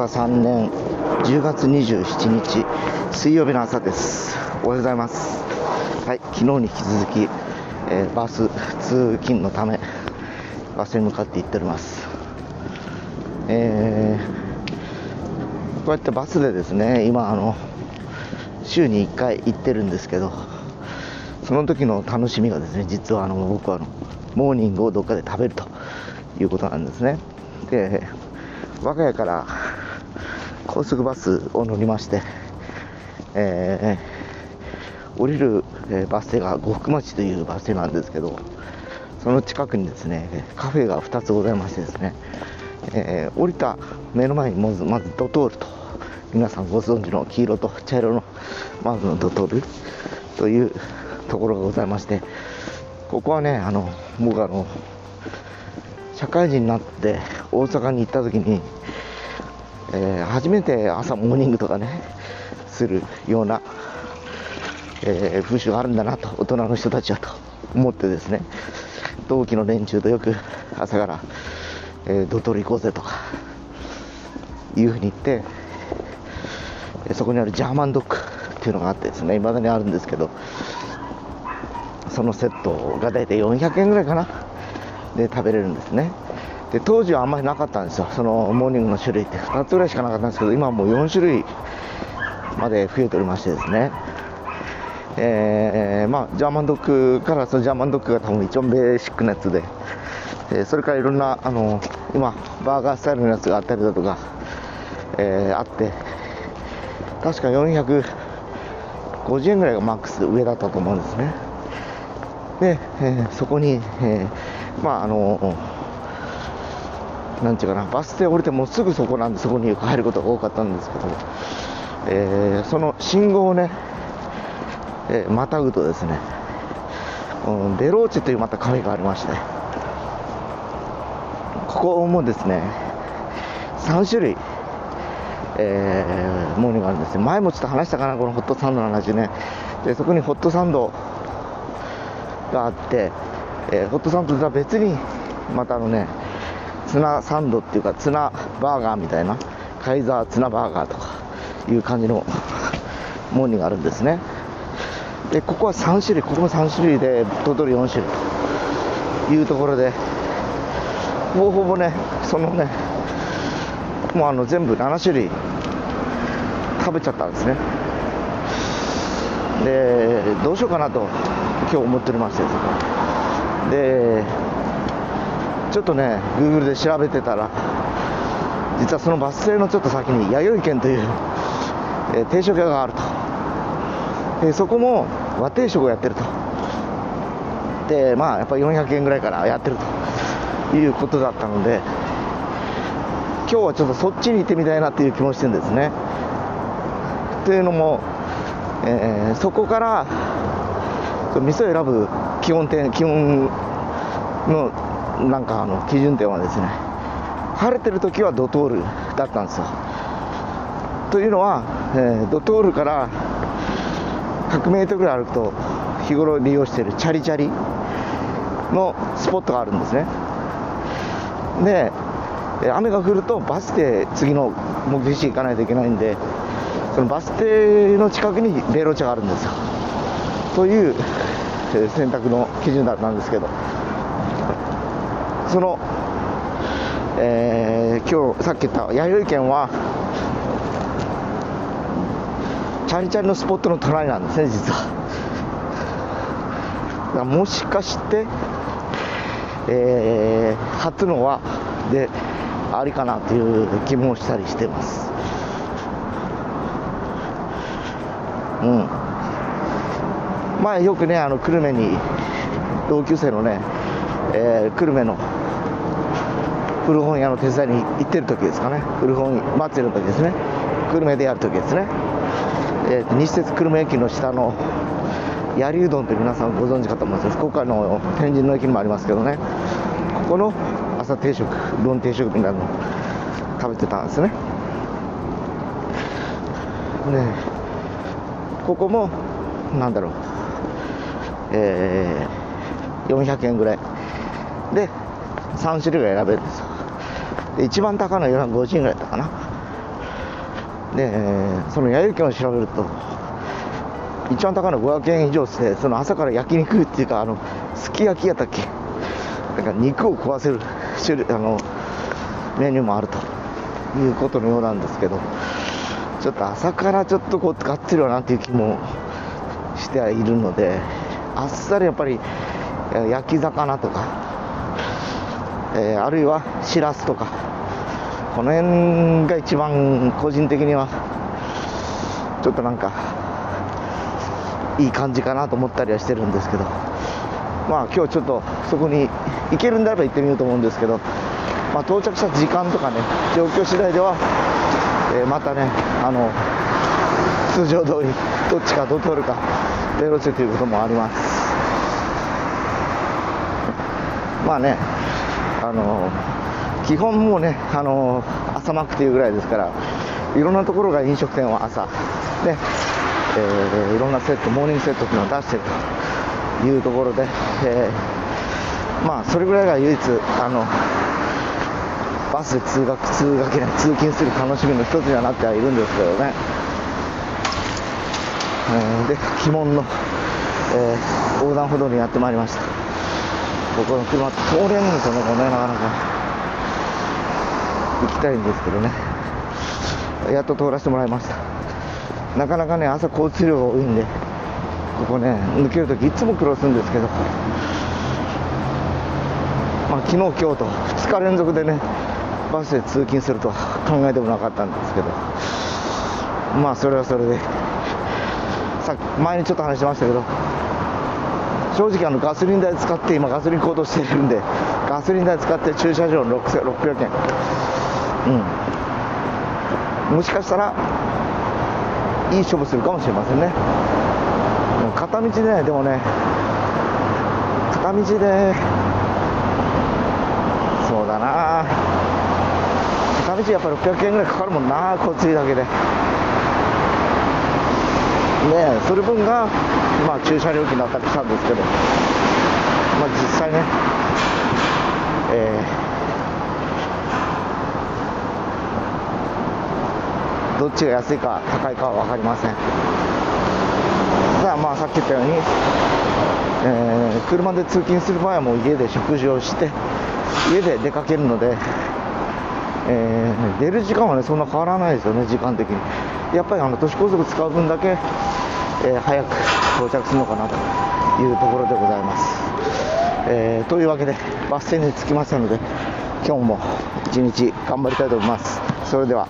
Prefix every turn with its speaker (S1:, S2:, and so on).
S1: 和3年10月27日水曜日の朝です。おはようございます。はい昨日に引き続き、えーバス通勤のためバスに向かって行っております。えーこうやってバスでですね今あの週に1回行ってるんですけどその時の楽しみがですね実はあの僕はあのモーニングをどっかで食べるということなんですね。で我が家から高速バスを乗りまして、えー降りる、えバス停が呉服町というバス停なんですけどその近くにですねカフェが2つございましてですね、えー降りた目の前にまずまずドトールと皆さんご存知の黄色と茶色のマークのドトールというところがございましてここはねあの僕あの社会人になって大阪に行った時に、えー初めて朝モーニングとかねするような、えー風習があるんだなと大人の人たちはと思ってですね同期の連中とよく朝から、えー、ドトール行こうぜとかいうふうに言ってそこにあるジャーマンドッグっていうのがあってですね未だにあるんですけどそのセットが大体400円ぐらいかなで食べれるんですね。で当時はあんまりなかったんですよ。そのモーニングの種類って2つぐらいしかなかったんですけど今はもう4種類まで増えておりましてですね。えーまあジャーマンドッグからそのジャーマンドッグが多分一番ベーシックなやつで、えーそれからいろんなあの今バーガースタイルのやつがあったりだとか、えーあって。確か450円ぐらいがマックス上だったと思うんですね。で、えそこに、えまああのなんていうかなバス停降りてもうすぐそこなんでそこに入ることが多かったんですけど、えーその信号をね、えーまたぐとですね、うんベローチェというまたカフェがありまして。ここもですね3種類えー、モーニングがあるんですね前もちょっと話したかなこのホットサンドの話ね。でそこにホットサンドがあって、えーホットサンドとは別にまたあのねツナサンドっていうかツナバーガーみたいなカイザーツナバーガーとかいう感じのモーニングがあるんですね。でここは3種類ここも3種類でトータル4種類というところでほぼほぼねそのねもうあの全部7種類食べちゃったんですね。でどうしようかなと今日思っておりましてでちょっとね Google で調べてたら実はそのバス停のちょっと先に弥生県という、えー定食屋があると。でそこも和定食をやってると。でまあやっぱり400円ぐらいからやってると。いうことだったので今日はちょっとそっちに行ってみたいなっていう気もしてるんですね。というのも、えーそこから店を選ぶ基本点基本のなんかあの基準点はですね晴れてる時はドトールだったんですよ。というのは、えードトールから100メートルぐらい歩くと日頃利用しているチャリチャリのスポットがあるんですね。で雨が降るとバス停次の目的地行かないといけないんでそのバス停の近くにベロ茶があるんですよ。という、選択の基準だったんですけど。その、えー今日さっき言った弥生県はチャリチャリのスポットの隣なんですね実は。もしかして、えー初のはでありかなという気もしたりしてます。うん。前よくねあの久留米に同級生のね、えー久留米の古本屋の手伝いに行ってる時ですかね。古本祭りの時ですね。久留米でやる時ですね、えー西鉄久留米駅の下の槍うどんって皆さんご存知かと思います。福岡の天神の駅にもありますけどね。ここの朝定食うどん定食みたいなの食べてたんですね。ねここもなんだろう。えー400円ぐらい。で3種類が選べるんですよ。で一番高いのは450円ぐらいだったかな。でその弥生券を調べると一番高いのは500円以上してその朝から焼肉っていうかあのすき焼きやったっけ。なんか肉を食わせるあのメニューもあると。いうことのようなんですけどちょっと朝からちょっとこう使ってるよなっていう気もしてはいるのであっさりやっぱり焼き魚とか、えー、あるいはしらすとかこの辺が一番個人的にはちょっとなんかいい感じかなと思ったりはしてるんですけど。まあ今日ちょっとそこに行けるんであれば行ってみようと思うんですけど、まあ、到着した時間とかね状況次第では、えー、またねあの通常通りどっちかどう通るか出ろせということもあります。まあねの基本もうねあの朝マックというぐらいですからいろんなところが飲食店は朝でえー、いろんなセット、モーニングセットっていうのを出してるというところで、えー、まあ、それぐらいが唯一、あの、バスで通学、通学ね、通勤する楽しみの一つにはなってはいるんですけどね。えー、で、鬼門の、え、横断歩道にやってまいりました。僕の車通れんですよね、こね、なかなか。行きたいんですけどね。やっと通らせてもらいました。なかなかね朝交通量が多いんでここね抜けるときいつも苦労するんですけどまあ昨日今日と2日連続でねバスで通勤するとは考えてもなかったんですけどまあそれはそれでさ前にちょっと話しましたけど正直あのガソリン代使って今ガソリン高騰してるんでガソリン代使って駐車場の600円。うん。もしかしたらいい勝負するかもしれませんね。片道でねでもね片道でそうだな。片道やっぱり600円ぐらいかかるもんな交通費だけで。ね。それ分がまあ駐車料金だったりしたんですけど。まあ実際ね。えー。どっちが安いか高いかは分かりません。ただまあさっき言ったように、えー、車で通勤する場合はもう家で食事をして家で出かけるので、えー、出る時間はねそんな変わらないですよね時間的に。やっぱりあの都市高速使う分だけ、えー、早く到着するのかなというところでございます、えー、というわけでバス停に着きましたので今日も一日頑張りたいと思います。それでは。